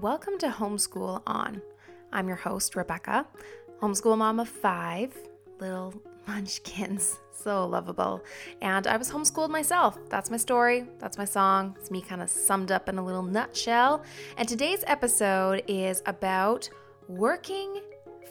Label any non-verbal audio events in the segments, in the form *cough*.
Welcome to Homeschool On. I'm your host, Rebecca, homeschool mom of five little *laughs* munchkins. So lovable. And I was homeschooled myself. That's my story. That's my song. It's me kind of summed up in a little nutshell. And today's episode is about working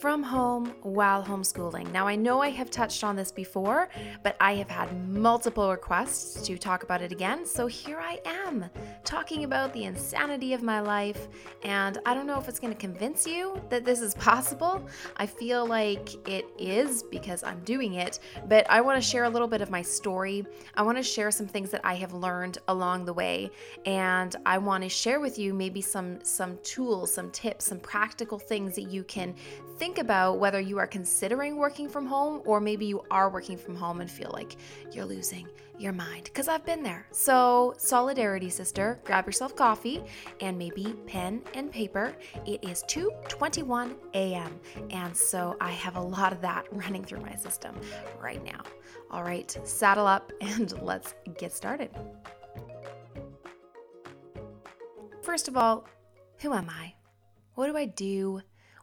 from home while homeschooling. Now, I know I have touched on this before, but I have had multiple requests to talk about it again. So here I am talking about the insanity of my life. And I don't know if it's going to convince you that this is *laughs* possible. I feel like it is because I'm doing it, but I want to share a little bit of my story. I want to share some things that I have learned along the way, and I want to share with you maybe some some tools, some tips, some practical things that you can think about whether you are considering working from home or maybe you are working from home and feel like you're losing your mind because I've been there. So, solidarity sister, grab yourself coffee and maybe pen and paper. It is 2:21 a.m. and so I have a lot of that *laughs* running through my system right now. All right, saddle up *laughs* and let's get started. First of all, who am I? What do I do?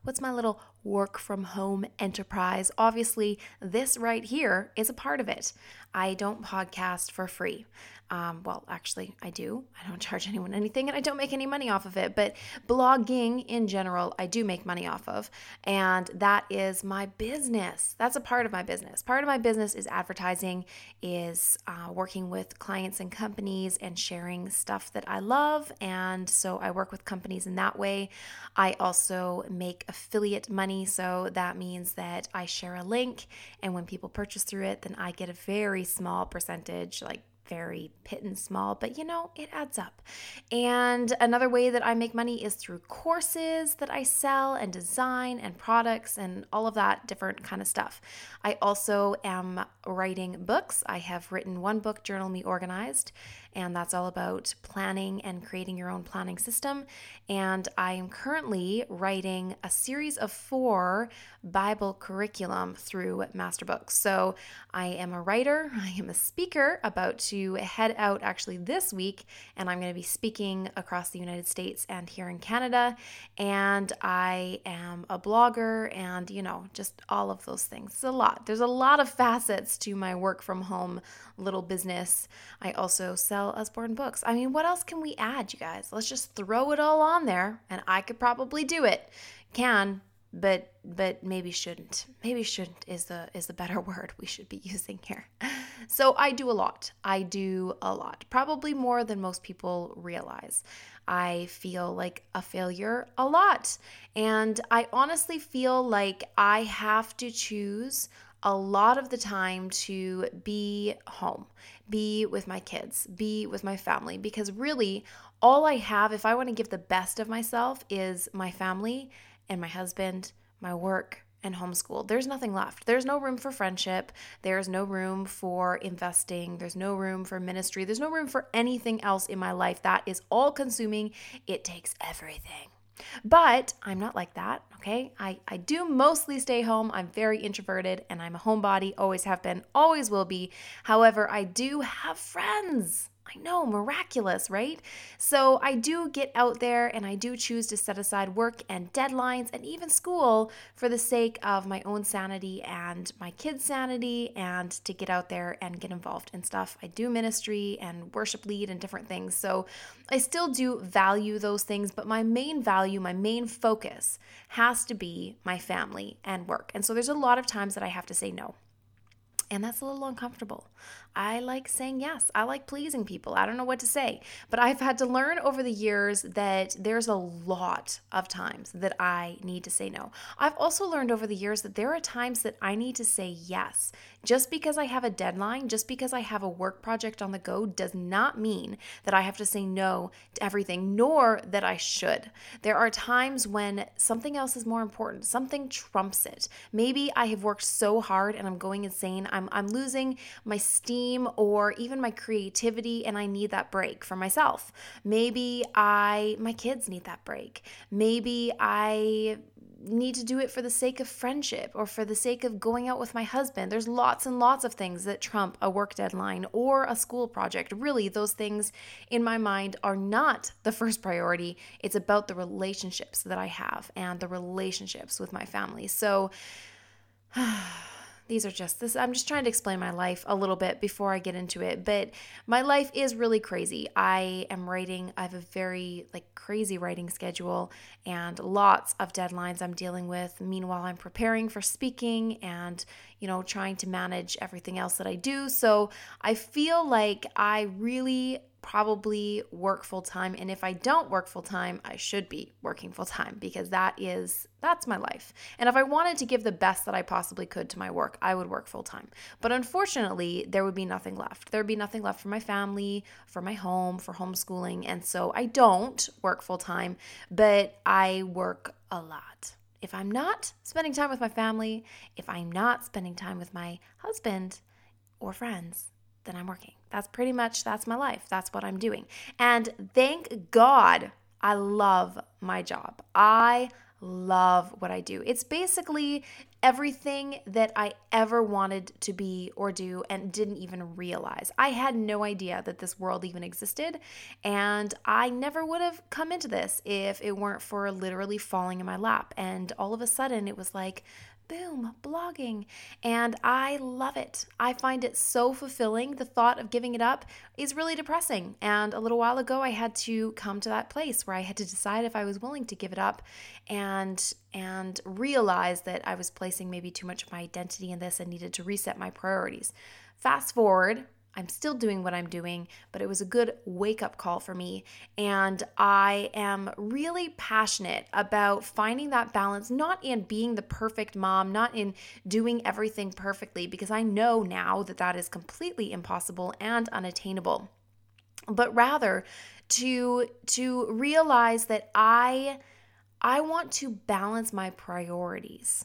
What's my little work from home enterprise? Obviously, this right here is a part of it. I don't podcast for free. Um, well, actually, I do. I don't *laughs* charge anyone anything and I don't make any money off of it. But blogging in general, I do make money off of. And that is my business. That's a part of my business. Part of my business is advertising, is uh, working with clients and companies and sharing stuff that I love. And so I work with companies in that way. I also make affiliate money. So that means that I share a link. And when people purchase through it, then I get a very small percentage, like very pit and small, but you know, it adds up. And another way that I make money is through courses that I sell and design and products and all of that different kind of stuff. I also am writing books. I have written one book, Journal Me Organized, and that's all about planning and creating your own planning system. And I am currently writing a series of four Bible curriculum through Masterbooks. So I am a writer, *laughs* I am a speaker, about to head out actually this week, and I'm going to be speaking across the United States and here in Canada. And I am a blogger, and you know, just all of those things. It's a lot. There's a lot of facets to my work from home little business. I also sell Usborne books. I mean, what else can we add, you guys? Let's just throw it all on there, and I could probably do it. Can, but but maybe shouldn't. Maybe shouldn't is the is the better *laughs* word we should be using here. So i do a lot. I do a lot. Probably more than most people realize. I feel like a failure a lot. And i honestly feel like i have to choose a lot of the time to be home, be with my kids, be with my family, because really all I have, if I want to give the best of myself, is my family and my husband, my work, and homeschool. There's nothing left. There's no room for friendship. There's no room for investing. There's no room for ministry. There's no room for anything else in my life. That is all consuming. It takes everything. But I'm not like that, okay? I, I do mostly stay home. I'm very introverted and I'm a homebody, always have been, always will be. However, I do have friends. I know, miraculous, right? So I do get out there and I do choose to set aside work and deadlines and even school for the sake of my own sanity and my kids' sanity and to get out there and get involved in stuff. I do ministry and worship lead and different things. So I still do value those things, but my main value, my main focus has to be my family and work. And so there's a lot of times that I have to say no. And that's a little uncomfortable. I like saying yes. I like pleasing people. I don't know what to say. But I've had to learn over the years that there's a lot of times that I need to say no. I've also learned over the years that there are times that I need to say yes. Just because I have a deadline, just because I have a work project on the go, does not mean that I have to say no to everything, nor that I should. There are times when something else is more important, something trumps it. Maybe I have worked so hard and I'm going insane. I'm, I'm losing my steam or even my creativity, and I need that break for myself. Maybe I, my kids need that break. Maybe I need to do it for the sake of friendship or for the sake of going out with my husband. There's lots and lots of things that trump a work deadline or a school project. Really, those things in my mind are not the first priority. It's about the relationships that I have and the relationships with my family. So, *sighs* these are just this i'm just trying to explain my life a little bit before i get into it but my life is really crazy. I am writing i have a very like crazy writing schedule and lots of deadlines i'm dealing with. Meanwhile i'm preparing for speaking and you know trying to manage everything else that i do. So i feel like i really probably work full time and if I don't work full time, I should be working full time because that is that's my life. And if I wanted to give the best that I possibly could to my work, I would work full time. But unfortunately, there would be nothing left. There would be nothing left for my family, for my home, for homeschooling, and so I don't work full time, but I work a lot. If I'm not spending time with my family, if I'm not spending time with my husband or friends, then I'm working. That's pretty much that's my life. That's what I'm doing. And thank God I love my job. I love what I do. It's basically everything that I ever wanted to be or do and didn't even realize. I had no idea that this world even existed, and I never would have come into this if it weren't for literally falling in my lap. And all of a sudden, it was like, boom, blogging. And I love it. I find it so fulfilling. The thought of giving it up is really depressing. And a little while ago I had to come to that place where I had to decide if I was willing to give it up and and realize that I was placing maybe too much of my identity in this and needed to reset my priorities. Fast forward I'm still doing what I'm doing, but it was a good wake up call for me. And I am really passionate about finding that balance, not in being the perfect mom, not in doing everything perfectly, because I know now that that is completely impossible and unattainable, but rather to, to realize that I, I want to balance my priorities.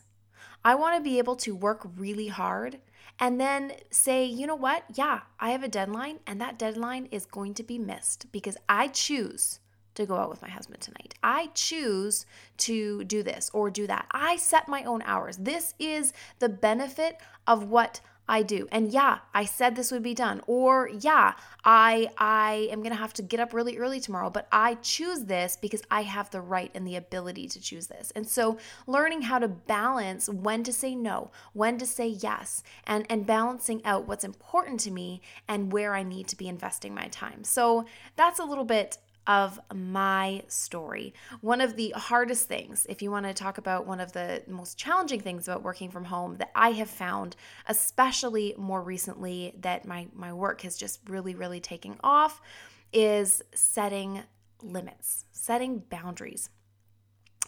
I want to be able to work really hard and then say, you know what? Yeah, I have a deadline, and that deadline is going to be missed because I choose to go out with my husband tonight. I choose to do this or do that. I set my own hours. This is the benefit of what I do. And yeah, I said this would be done. Or yeah, I I am going to have to get up really early tomorrow, but I choose this because I have the right and the ability to choose this. And so learning how to balance when to say no, when to say yes, and and balancing out what's important to me and where I need to be investing my time. So that's a little bit of my story. One of the hardest things, if you want to talk about one of the most challenging things about working from home that I have found, especially more recently, that my, my work has just really, really taken off, is setting limits, setting boundaries.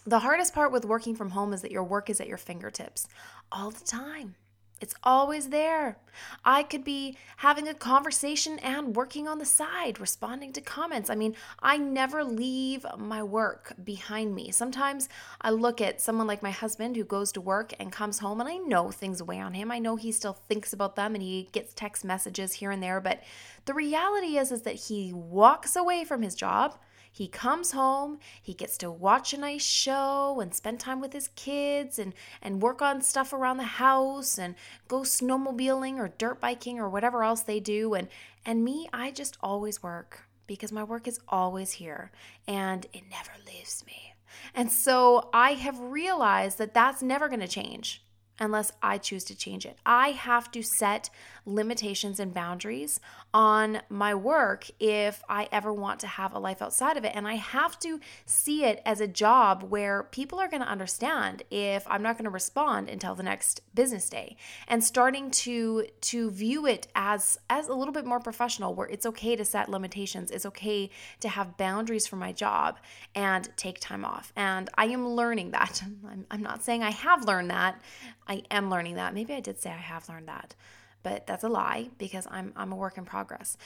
The hardest part with working from home is that your work is at your fingertips all the time. It's always there. I could be having a conversation and working on the side, responding to comments. I mean, I never leave my work behind me. Sometimes I look at someone like my husband who goes to work and comes home, and I know things weigh on him. I know he still thinks about them and he gets text messages here and there, but the reality is is that he walks away from his job he comes home, he gets to watch a nice show and spend time with his kids and, and work on stuff around the house and go snowmobiling or dirt biking or whatever else they do. And, and me, I just always work because my work is always here and it never leaves me. And so I have realized that that's never going to change unless I choose to change it. I have to set limitations and boundaries on my work if I ever want to have a life outside of it. And I have to see it as a job where people are going to understand if I'm not going to respond until the next business day and starting to to view it as as a little bit more professional where it's okay to set limitations. It's okay to have boundaries for my job and take time off. And I am learning that. *laughs* I'm, I'm not saying I have learned that. I am learning that. Maybe I did say I have learned that, but that's a lie because I'm I'm a work in progress.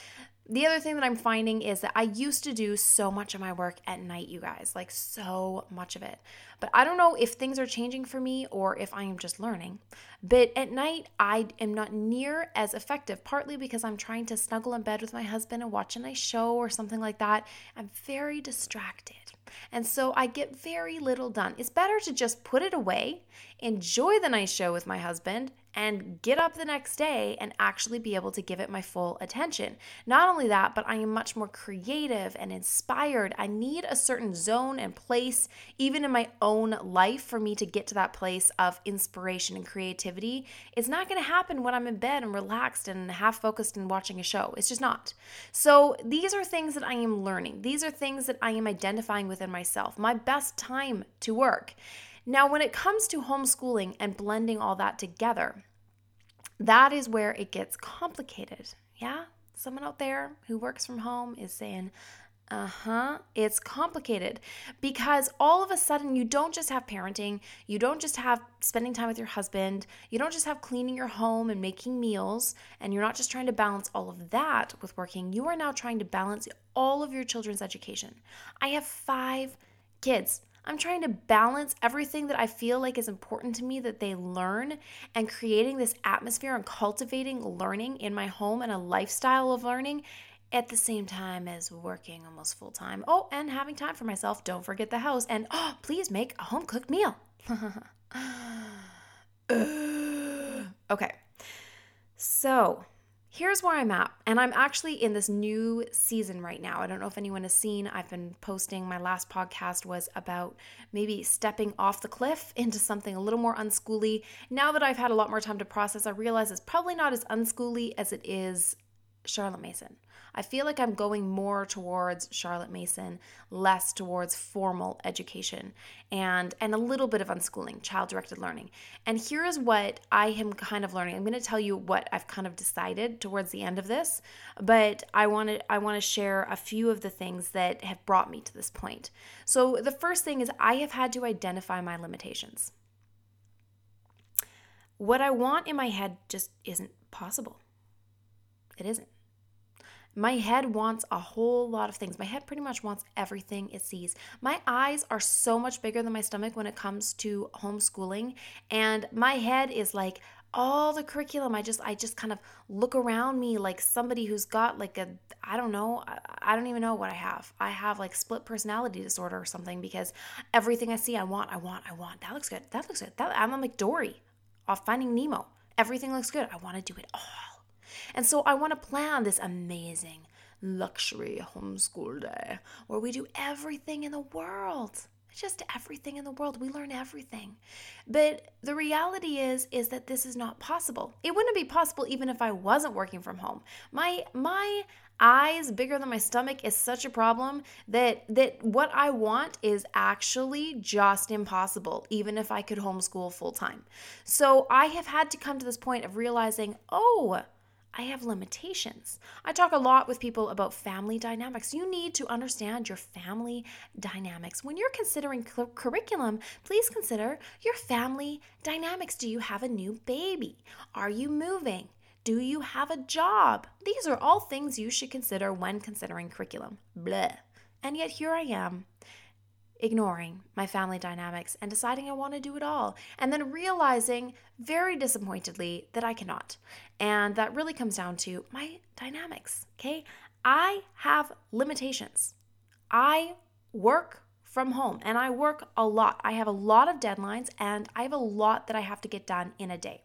The other thing that I'm finding is that I used to do so much of my work at night, you guys, like so much of it. But I don't know if things are changing for me or if I am just learning. But at night, I am not near as effective, partly because I'm trying to snuggle in bed with my husband and watch a nice show or something like that. I'm very distracted. And so I get very little done. It's better to just put it away, enjoy the nice show with my husband, and get up the next day and actually be able to give it my full attention. Not only that, but I am much more creative and inspired. I need a certain zone and place, even in my own life, for me to get to that place of inspiration and creativity. It's not to happen when I'm in bed and relaxed and half focused and watching a show. It's just not. So these are things that I am learning, these are things that I am identifying within myself. My best time to work. Now, when it comes to homeschooling and blending all that together, that is where it gets complicated. Yeah? Someone out there who works from home is saying, uh huh. It's complicated because all of a sudden you don't just have parenting, you don't just have spending time with your husband, you don't just have cleaning your home and making meals, and you're not just trying to balance all of that with working. You are now trying to balance all of your children's education. I have five kids. I'm trying to balance everything that I feel like is important to me that they learn and creating this atmosphere and cultivating learning in my home and a lifestyle of learning at the same time as working almost full time. Oh, and having time for myself. Don't forget the house. And *gasps* oh, please make a home cooked meal. *sighs* *sighs* okay. So, here's where I'm at. And I'm actually in this new season right now. I don't know if anyone has seen, I've been posting. My last podcast was about maybe stepping off the cliff *laughs* into something a little more unschooly. Now that I've had a lot more time to process, I realize it's probably not as unschooly as it is Charlotte Mason. I feel like I'm going more towards Charlotte Mason, less towards formal education and and a little bit of unschooling, child-directed learning. And here is what I am kind of learning. I'm going to tell you what I've kind of decided towards the end of this, but I want to I want to share a few of the things that have brought me to this point. So the first thing is I have had to identify my limitations. What I want in my head just isn't possible. It isn't. My head wants a whole lot of things. My head pretty much wants everything it sees. My eyes are so much bigger than my stomach when it comes to homeschooling, and my head is like, all the curriculum. I just i just kind of look around me like somebody who's got like a i don't know i don't even know what i have. I have like split personality disorder or something because everything i see i want i want i want. That looks good. That looks good. That i'm like dory off finding nemo. Everything looks good. I want to do it all and so I want to plan this amazing luxury homeschool day where we do everything in the world. Just everything in the world. We learn everything. But the reality is is that this is not possible. It wouldn't be possible even if i wasn't working from home. My my eyes bigger than my stomach is such a problem that that what I want is actually just impossible even if I could homeschool full time. So I have had to come to this point of realizing, "Oh, I have limitations. I talk a lot with people about family dynamics. You need to understand your family dynamics. When you're considering cu- curriculum, please consider your family dynamics. Do you have a new baby? Are you moving? Do you have a job? These are all things you should consider when considering curriculum. Bleh. And yet here I am ignoring my family dynamics and deciding I want to do it all, and then realizing very disappointedly that I cannot. And that really comes down to my dynamics, okay? I have limitations. I work from home and I work a lot. I have a lot of deadlines and I have a lot that I have to get done in a day.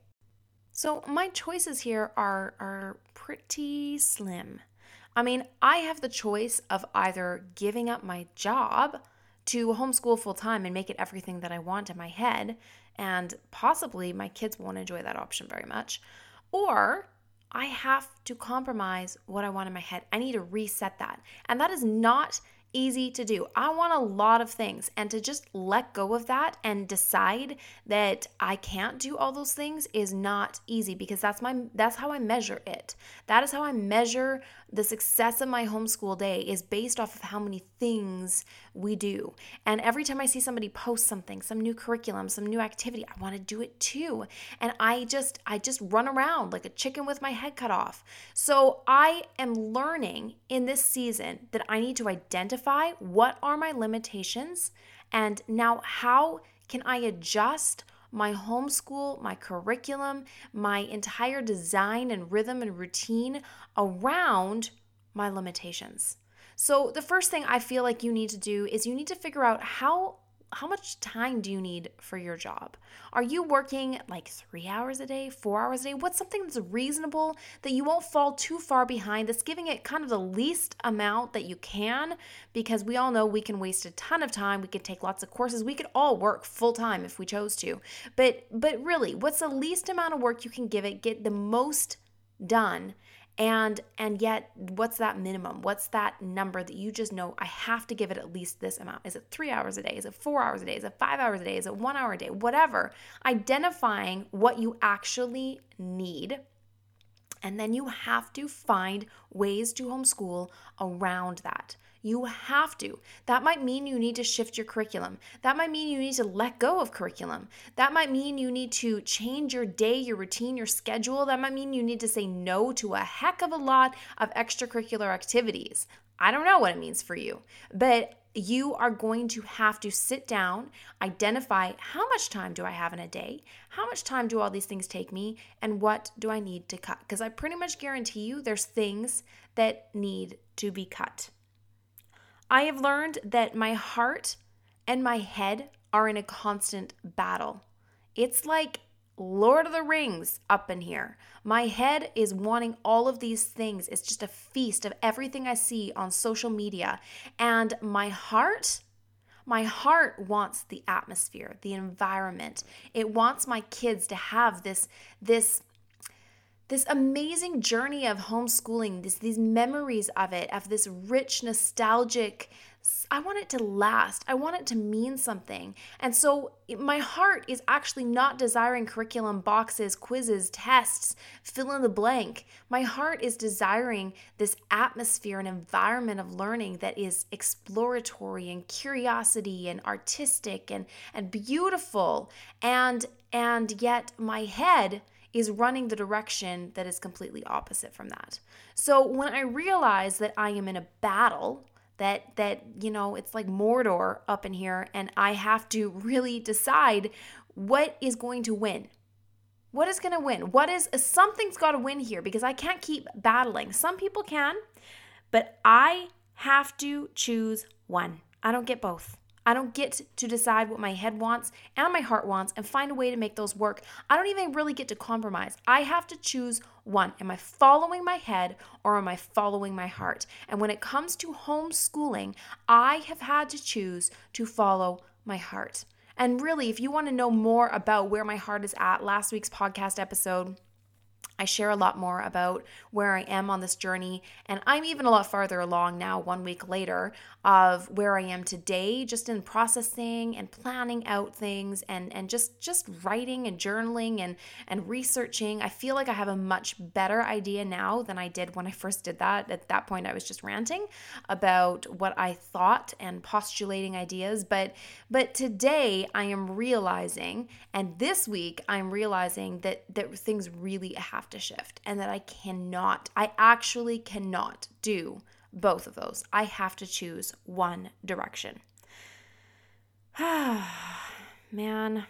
So my choices here are are pretty slim. I mean, I have the choice of either giving up my job to homeschool full time and make it everything that I want in my head. And possibly my kids won't enjoy that option very much. Or I have to compromise what I want in my head. I need to reset that. And that is not easy to do. I want a lot of things and to just let go of that and decide that I can't do all those things is not easy because that's my that's how I measure it. That is how I measure the success of my homeschool day is based off of how many things we do. And every time I see somebody post something, some new curriculum, some new activity, I want to do it too. And I just I just run around like a chicken with my head cut off. So I am learning in this season that I need to identify what are my limitations and now how can I adjust my homeschool, my curriculum, my entire design and rhythm and routine around my limitations. So, the first thing I feel like you need to do is you need to figure out how how much time do you need for your job? Are you working like three hours a day, four hours a day? What's something that's reasonable that you won't fall too far behind, that's giving it kind of the least amount that you can? Because we all know we can waste a ton of time. We could take lots of courses. We could all work full time if we chose to. But but really, what's the least amount of work you can give it, get the most done and and yet what's that minimum? What's that number that you just know i have to give it at least this amount is it three hours a day? Is it four hours a day? Is it five hours a day? Is it one hour a day? Whatever. Identifying what you actually need. And then you have to find ways to homeschool around that you have to. That might mean you need to shift your curriculum. That might mean you need to let go of curriculum. That might mean you need to change your day, your routine, your schedule. That might mean you need to say no to a heck of a lot of extracurricular activities. I don't know what it means for you, but you are going to have to sit down, identify how much time do I have in a day? How much time do all these things take me? And what do I need to cut? Because I pretty much guarantee you there's things that need to be cut. I have learned that my heart and my head are in a constant battle. It's like Lord of the Rings up in here. My head is wanting all of these things. It's just a feast of everything I see on social media. And my heart, my heart wants the atmosphere, the environment. It wants my kids to have this this this amazing journey of homeschooling, this, these memories of it, of this rich, nostalgic, I want it to last. I want it to mean something. And so my heart is actually not desiring curriculum boxes, quizzes, tests, fill in the blank. My heart is desiring this atmosphere and environment of learning that is exploratory and curiosity and artistic and, and beautiful. And and yet my head is running the direction that is completely opposite from that. So when I realize that I am in a battle, that that you know, it's like Mordor up in here and I have to really decide what is going to win. What is going to win? What is something's got to win here because I can't keep battling. Some people can, but I have to choose one. I don't get both. I don't get to decide what my head wants and my heart wants and find a way to make those work. I don't even really get to compromise. I have to choose one. Am I following my head or am I following my heart? And when it comes to homeschooling, I have had to choose to follow my heart. And really, if you want to know more about where my heart is at, last week's podcast episode, I share a lot more about where I am on this journey, and I'm even a lot farther along now, one week later, of where I am today, just in processing and planning out things, and and just just writing and journaling and and researching. I feel like I have a much better idea now than I did when I first did that. At that point, I was just ranting about what I thought and postulating ideas, but but today I am realizing, and this week I'm realizing that that things really have have to shift and that I cannot, I actually cannot do both of those. I have to choose one direction. *sighs* Man,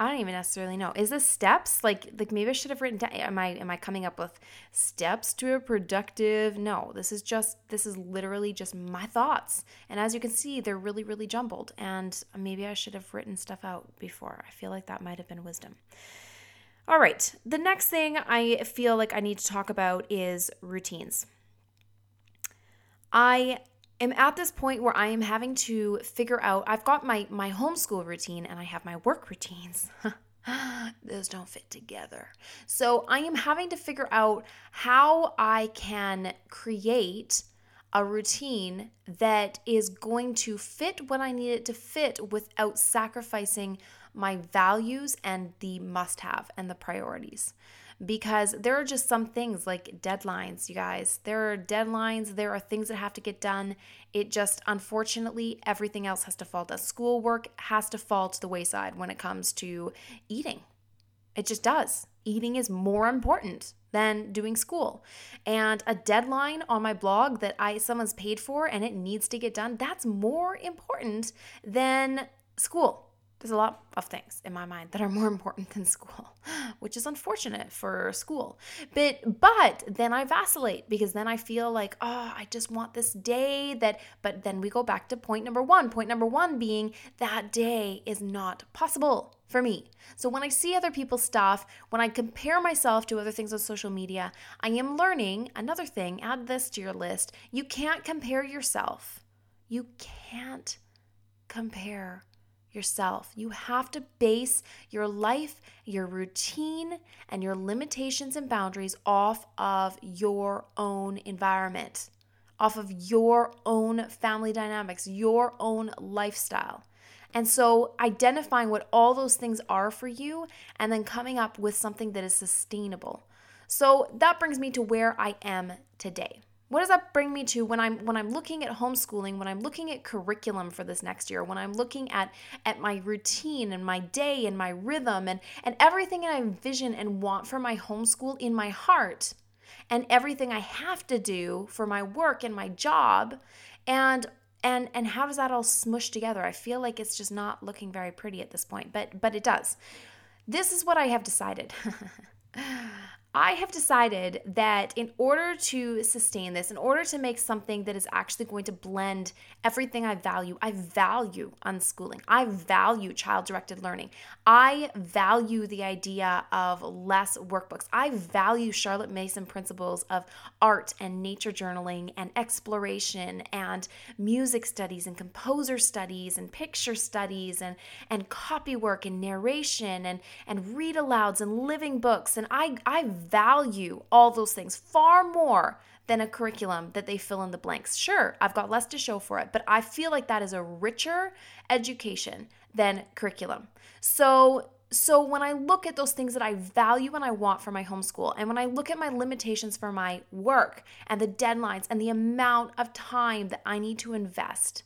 I don't even necessarily know. Is this steps? Like like maybe I should have written down am I am I coming up with steps to a productive? No, this is just this is literally just my thoughts. And as you can see, they're really really jumbled and maybe I should have written stuff out before. I feel like that might have been wisdom. All right, the next thing I feel like I need to talk about is routines. I am at this point where I am having to figure out I've got my my homeschool routine and I have my work routines. *laughs* Those don't fit together. So I am having to figure out how I can create a routine that is going to fit what I need it to fit without sacrificing my values and the must have and the priorities. Because there are just some things like deadlines, you guys. There are deadlines, there are things that have to get done. It just, unfortunately, everything else has to fall. The schoolwork has to fall to the wayside when it comes to eating. It just does. Eating is more important than doing school. And a deadline on my blog that I someone's paid for and it needs to get done, that's more important than school there's a lot of things in my mind that are more important than school, *laughs* which is unfortunate for school. But but then I vacillate because then I feel like, oh, I just want this day that but then we go back to point number 1. Point number 1 being that day is not possible for me. So when I see other people's stuff, when I compare myself to other things on social media, I am learning another thing, add this to your list. You can't compare yourself. You can't compare yourself. You have to base your life, your routine, and your limitations and boundaries off of your own environment, off of your own family dynamics, your own lifestyle. And so, identifying what all those things are for you and then coming up with something that is sustainable. So, that brings me to where I am today what does that bring me to when i'm when i'm looking at homeschooling when i'm looking at curriculum for this next year when i'm looking at at my routine and my day and my rhythm and and everything that i envision and want for my homeschool in my heart and everything i have to do for my work and my job and and and how does that all smush together? I feel like it's just not looking very pretty at this point but but it does. This is what i have decided *laughs* I have decided that in order to sustain this, in order to make something that is actually going to blend everything I value, I value unschooling. I value child directed learning. I value the idea of less workbooks. I value Charlotte Mason principles of art and nature journaling and exploration and music studies and composer studies and picture studies and, and copy work and narration and, and read alouds and living books. And I, I value all those things far more than a curriculum that they fill in the blanks. Sure, I've got less to show for it, but I feel like that is a richer education than curriculum. So, so when I look at those things that I value and I want for my homeschool, and when I look at my limitations for my work and the deadlines and the amount of time that I need to invest,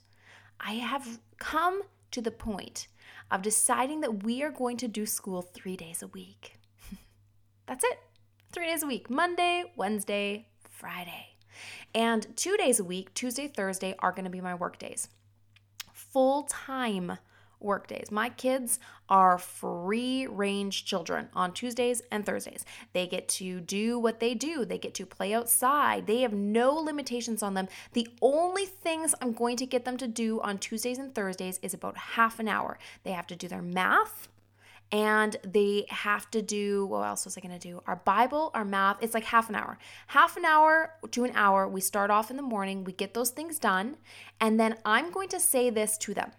I have come to the point of deciding that we are going to do school three days a week. *laughs* That's it three days a week Monday, Wednesday, Friday. And two days a week, Tuesday, Thursday, are going to be my work days. Full time work days. My kids are free range children on Tuesdays and Thursdays. They get to do what they do, they get to play outside. They have no limitations on them. The only things I'm going to get them to do on Tuesdays and Thursdays is about half an hour. They have to do their math and they have to do what else was I to do? Our Bible, our math. It's like half an hour. Half an hour to an hour. We start off in the morning, we get those things done, and then I'm going to say this to them.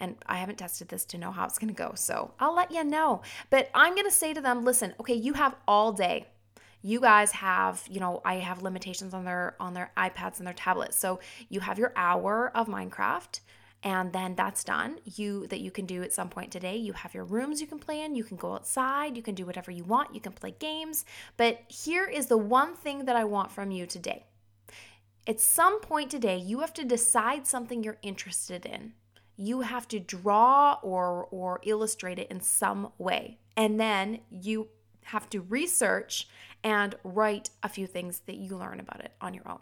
And I haven't tested this to know how it's to go. So I'll let you know. But I'm to say to them, listen, okay, you have all day you guys have you know i have limitations on their on their ipads and their tablets so you have your hour of minecraft and then that's done. You that you can do at some point today. You have your rooms you can play in. You can go outside. You can do whatever you want. You can play games. But here is the one thing that i want from you today. At some point today you have to decide something you're interested in. You have to draw or or illustrate it in some way. And then you have to research and write a few things that you learn about it on your own.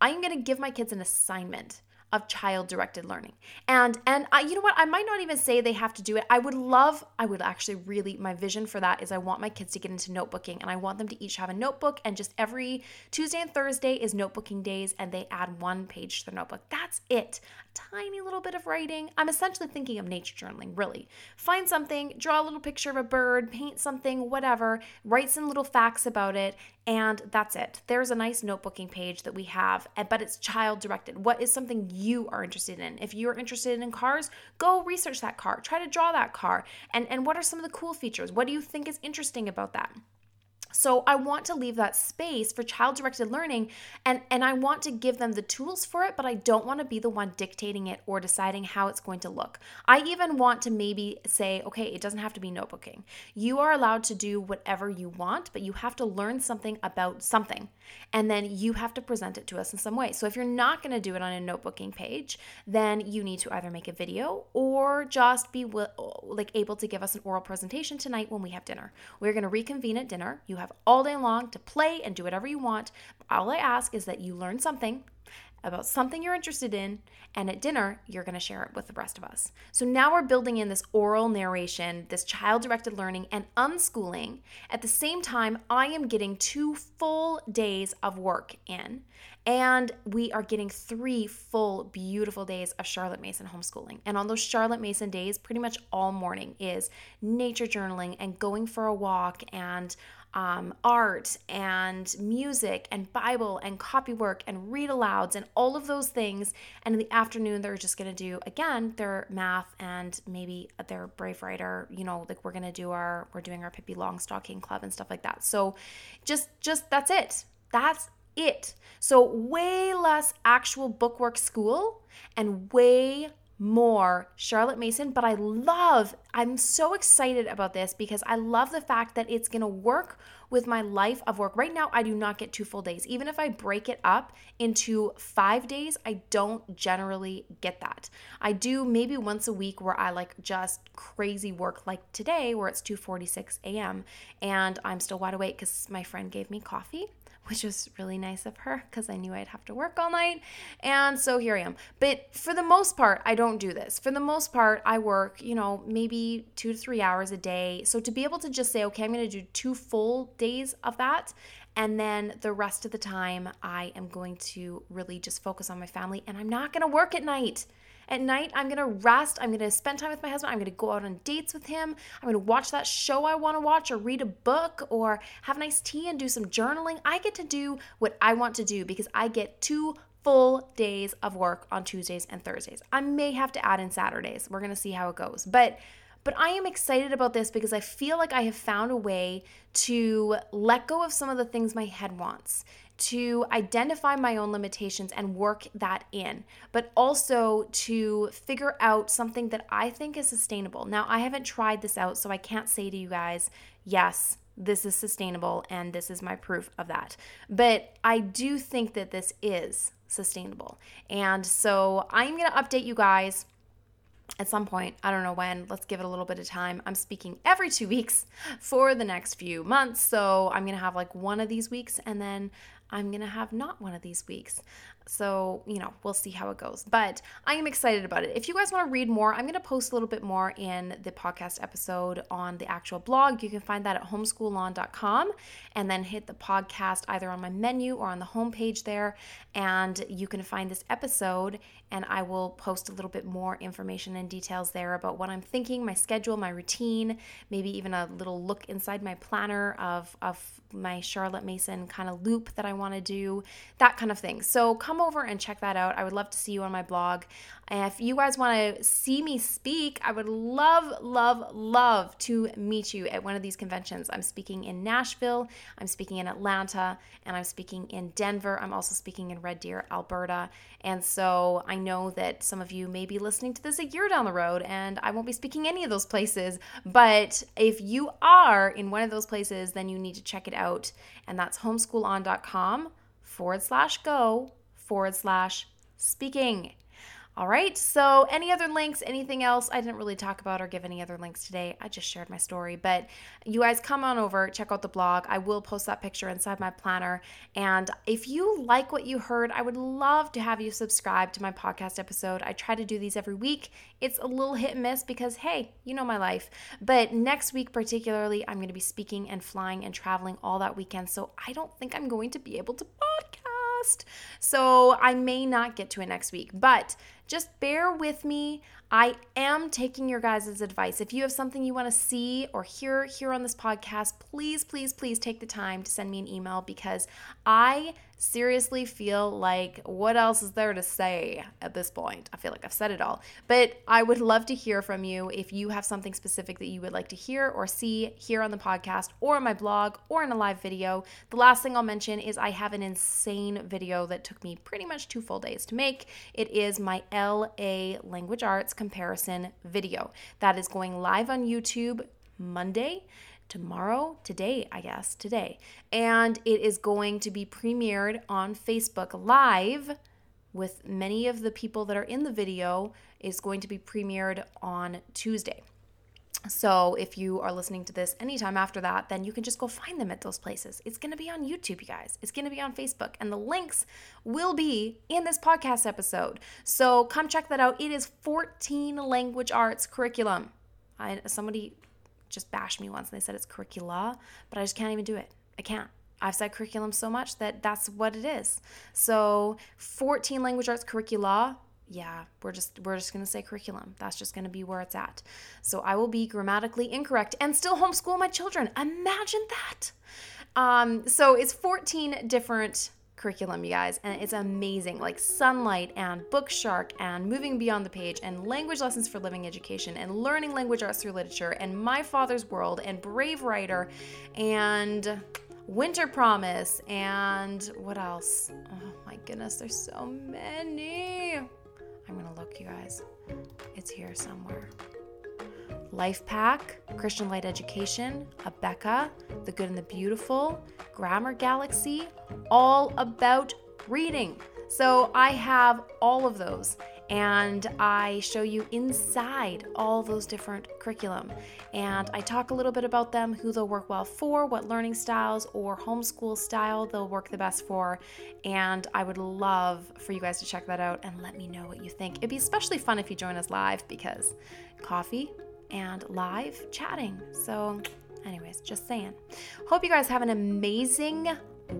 I'm going to give my kids an assignment of child directed learning. And and I you know what, I might not even say they have to do it. I would love I would actually really my vision for that is I want my kids to get into notebooking and I want them to each have a notebook and just every Tuesday and Thursday is notebooking days and they add one page to their notebook. That's it. Tiny little bit of writing. I'm essentially thinking of nature journaling, really. Find something, draw a little picture of a bird, paint something, whatever, write some little facts about it and that's it. There's a nice notebooking page that we have, eh, but it's child directed. What is something you are interested in? If you're interested in cars, go research that car. Try to draw that car. And and what are some of the cool features? What do you think is interesting about that? So I want to leave that space for child directed learning and and I want to give them the tools for it, but I don't want to be the one dictating it or deciding how it's going to look. I even want to maybe say, okay, it doesn't have to be notebooking. You are allowed to do whatever you want, but you have to learn something about something and then you have to present it to us in some way. So if you're not going to do it on a notebooking page, then you need to either make a video or just be like able to give us an oral presentation tonight when we have dinner. We're going to reconvene at dinner. You have all day long to play and do whatever you want. All I ask is that you learn something about something you're interested in, and at dinner, you're to share it with the rest of us. So now we're building in this oral narration, this child directed learning, and unschooling. At the same time, I am getting two full days of work in, and we are getting three full, beautiful days of Charlotte Mason homeschooling. And on those Charlotte Mason days, pretty much all morning is nature journaling and going for a walk and um, art and music and Bible and copywork and read alouds and all of those things. And in the afternoon, they're just going to do again their math and maybe their Brave Writer. You know, like we're going to do our we're doing our Pippi Longstocking club and stuff like that. So just just that's it. That's it. So way less actual bookwork school and way more Charlotte Mason, but I love, I'm so excited about this because I love the fact that it's gonna work with my life of work. Right now, I do not get two full days. Even if I break it up into five days, I don't generally get that. I do maybe once a week where I like just crazy work, like today, where it's 2:46 a.m. and I'm still wide awake because my friend gave me coffee which was really nice of her because I knew I'd have to work all night. And so here I am. But for the most part, I don't do this. For the most part, I work, you know, maybe two to three hours a day. So to be able to just say, okay, I'm going to do two full days of that. And then the rest of the time, I am going to really just focus on my family and I'm not going to work at night. At night, I'm gonna rest. I'm gonna spend time with my husband. I'm gonna go out on dates with him. I'm gonna watch that show I wanna watch, or read a book, or have nice tea and do some journaling. I get to do what I want to do because I get two full days of work on Tuesdays and Thursdays. I may have to add in Saturdays. We're gonna see how it goes. But but I am excited about this because I feel like I have found a way to let go of some of the things my head wants, to identify my own limitations and work that in, but also to figure out something that I think is sustainable. Now, I haven't tried this out, so I can't say to you guys, yes, this is sustainable and this is my proof of that. But I do think that this is sustainable. And so I'm going to update you guys at some point, I don't know when, let's give it a little bit of time. I'm speaking every two *laughs* weeks for the next few months. So I'm going to have like one of these weeks and then I'm going to have not one of these weeks. So, you know, we'll see how it goes. But I am excited about it. If you guys want to read more, I'm going to post a little bit more in the podcast episode on the actual blog. You can find that at homeschoolon.com and then hit the podcast either on my menu or on the homepage there. And you can find this episode, and I will post a little bit more information and details there about what I'm thinking, my schedule, my routine, maybe even a little look inside my planner of, of my Charlotte Mason kind of loop that I want to do, that kind of thing. So come over and check that out. I would love to see you on my blog. If you guys want to see me speak, I would love, love, love to meet you at one of these conventions. I'm speaking in Nashville, I'm speaking in Atlanta, and I'm speaking in Denver. I'm also speaking in Red Deer, Alberta. And so I know that some of you may be listening to this a year down the road, and I won't be speaking any of those places. But if you are in one of those places, then you need to check it out. And that's homeschoolon.com forward slash go forward slash speaking. All right, so any other links, anything else? I didn't really talk about or give any other links today. I just shared my story, but you guys come on over, check out the blog. I will post that picture inside my planner. And if you like what you heard, I would love to have you subscribe to my podcast episode. I try to do these every week. It's a little hit and miss because, hey, you know my life. But next week, particularly, I'm going to be speaking and flying and traveling all that weekend. So I don't think I'm going to be able to podcast. So I may not get to it next week, but just bear with me. I am taking your guys' advice. If you have something you want to see or hear here on this podcast, please, please, please take the time to send me an email because I seriously feel like what else is there to say at this point? I feel like I've said it all. But I would love to hear from you if you have something specific that you would like to hear or see here on the podcast or on my blog or in a live video. The last thing I'll mention is I have an insane video that took me pretty much two full days to make. It is my LA Language Arts comparison video that is going live on YouTube Monday tomorrow, today, I guess, today. And it is going to be premiered on Facebook Live with many of the people that are in the video is going to be premiered on Tuesday. So if you are listening to this anytime after that, then you can just go find them at those places. It's going to be on YouTube, you guys. It's going to be on Facebook, and the links will be in this podcast episode. So come check that out. It is 14 language arts curriculum. I somebody just bashed me once and they said it's curricula, but I just can't even do it. I can't. I've said curriculum so much that that's what it is. So 14 language arts curricula yeah, we're just we're just going to say curriculum. That's just going to be where it's at. So I will be grammatically incorrect and still homeschool my children. Imagine that. Um, so it's 14 different curriculum, you guys, and it's amazing. Like Sonlight and Bookshark and Moving Beyond the Page and Language Lessons for Living Education and Learning Language Arts Through Literature and My Father's World and Brave Writer and Winter Promise and what else? Oh my goodness, there's so many. I'm to look, you guys. It's here somewhere. LIFEPAC, Christian Light Education, Abeka, The Good and the Beautiful, Grammar Galaxy, all about reading. So I have all of those and I show you inside all those different curriculum. And I talk a little bit about them, who they'll work well for, what learning styles or homeschool style they'll work the best for. And I would love for you guys to check that out and let me know what you think. It'd be especially fun if you join us live because coffee and live chatting. So, anyways, just saying. Hope you guys have an amazing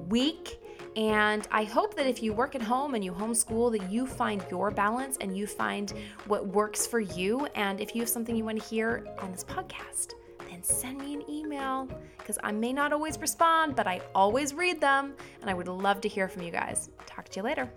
week. And I hope that if you work at home and you homeschool, that you find your balance and you find what works for you. And if you have something you want to hear on this podcast, then send me an email because I may not always respond, but I always read them. And I would love to hear from you guys. Talk to you later.